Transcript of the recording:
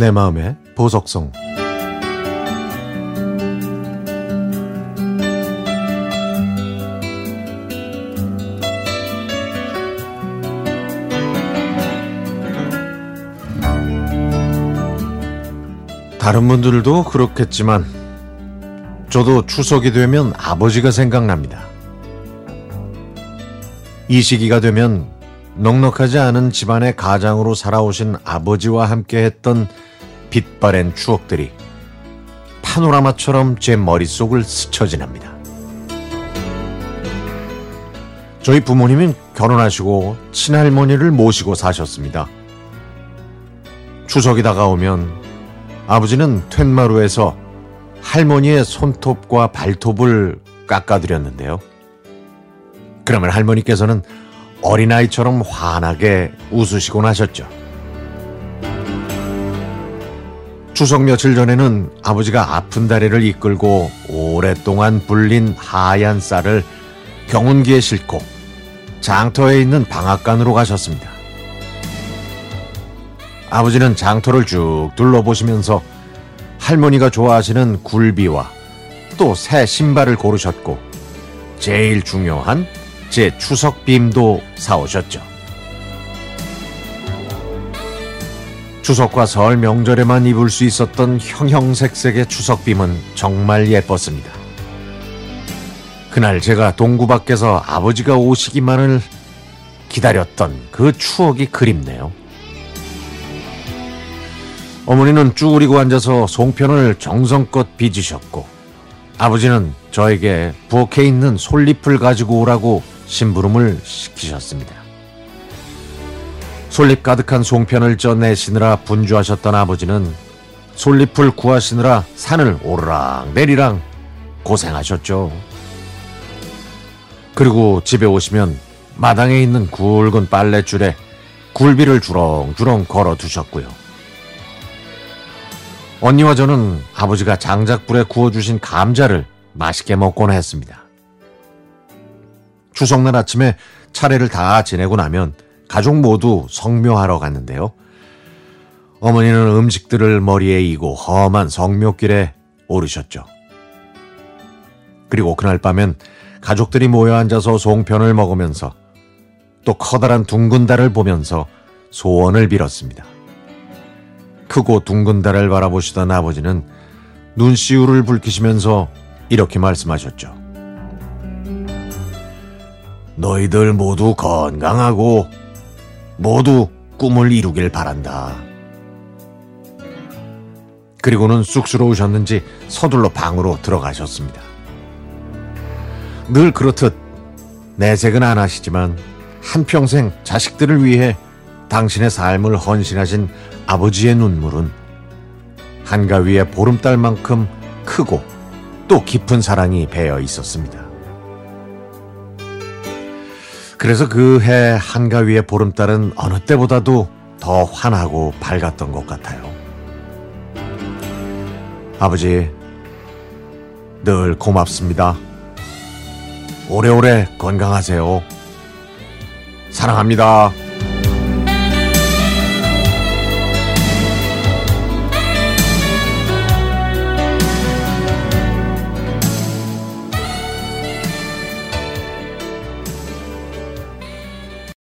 내 마음의 보석성 다른 분들도 그렇겠지만 저도 추석이 되면 아버지가 생각납니다. 이 시기가 되면 넉넉하지 않은 집안의 가장으로 살아오신 아버지와 함께 했던 빛바랜 추억들이 파노라마처럼 제 머릿속을 스쳐 지납니다. 저희 부모님은 결혼하시고 친할머니를 모시고 사셨습니다. 추석이 다가오면 아버지는 툇마루에서 할머니의 손톱과 발톱을 깎아드렸는데요. 그러면 할머니께서는 어린아이처럼 환하게 웃으시곤 하셨죠. 추석 며칠 전에는 아버지가 아픈 다리를 이끌고 오랫동안 불린 하얀 쌀을 경운기에 싣고 장터에 있는 방앗간으로 가셨습니다. 아버지는 장터를 쭉 둘러보시면서 할머니가 좋아하시는 굴비와 또 새 신발을 고르셨고 제일 중요한 제 추석 빔도 사오셨죠. 추석과 설 명절에만 입을 수 있었던 형형색색의 추석빔은 정말 예뻤습니다. 그날 제가 동구 밖에서 아버지가 오시기만을 기다렸던 그 추억이 그립네요. 어머니는 쭈그리고 앉아서 송편을 정성껏 빚으셨고 아버지는 저에게 부엌에 있는 솔잎을 가지고 오라고 심부름을 시키셨습니다. 솔잎 가득한 송편을 쪄내시느라 분주하셨던 아버지는 솔잎을 구하시느라 산을 오르락 내리락 고생하셨죠. 그리고 집에 오시면 마당에 있는 굵은 빨랫줄에 굴비를 주렁주렁 걸어 두셨고요. 언니와 저는 아버지가 장작불에 구워주신 감자를 맛있게 먹곤 했습니다. 추석날 아침에 차례를 다 지내고 나면 가족 모두 성묘하러 갔는데요. 어머니는 음식들을 머리에 이고 험한 성묘길에 오르셨죠. 그리고 그날 밤엔 가족들이 모여 앉아서 송편을 먹으면서 또 커다란 둥근 달을 보면서 소원을 빌었습니다. 크고 둥근 달을 바라보시던 아버지는 눈시울을 붉히시면서 이렇게 말씀하셨죠. 너희들 모두 건강하고 모두 꿈을 이루길 바란다. 그리고는 쑥스러우셨는지 서둘러 방으로 들어가셨습니다. 늘 그렇듯 내색은 안 하시지만 한평생 자식들을 위해 당신의 삶을 헌신하신 아버지의 눈물은 한가위의 보름달만큼 크고 또 깊은 사랑이 배어 있었습니다. 그래서 그 해 한가위의 보름달은 어느 때보다도 더 환하고 밝았던 것 같아요. 아버지, 늘 고맙습니다. 오래오래 건강하세요. 사랑합니다.